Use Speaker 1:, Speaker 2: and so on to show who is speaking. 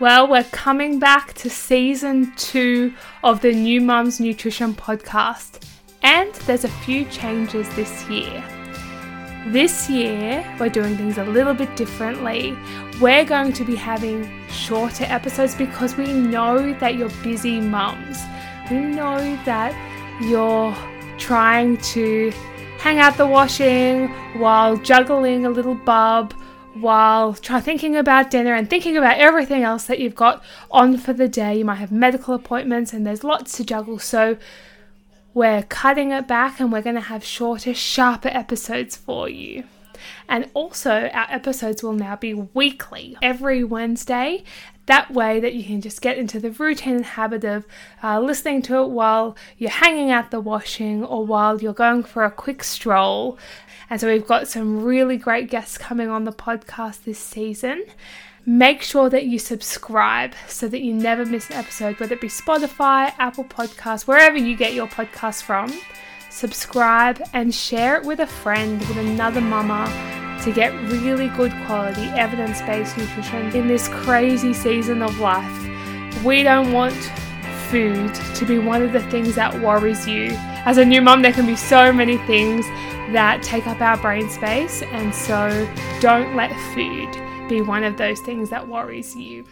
Speaker 1: Well, we're coming back to season two of the New Mums Nutrition podcast, and there's a few changes this year. This year, we're doing things a little bit differently. We're going to be having shorter episodes because we know that you're busy mums. We know that you're trying to hang out the washing while juggling a little bub while try thinking about dinner and thinking about everything else that you've got on for the day. You might have medical appointments and there's lots to juggle. So we're cutting it back and we're going to have shorter, sharper episodes for you. And also, our episodes will now be weekly, every Wednesday. That way, that you can just get into the routine and habit of uh, listening to it while you're hanging out the washing or while you're going for a quick stroll. And so, we've got some really great guests coming on the podcast this season. Make sure that you subscribe so that you never miss an episode, whether it be Spotify, Apple Podcasts, wherever you get your podcast from. Subscribe and share it with a friend, with another mama to get really good quality evidence based nutrition in this crazy season of life. We don't want food to be one of the things that worries you. As a new mum, there can be so many things that take up our brain space, and so don't let food be one of those things that worries you.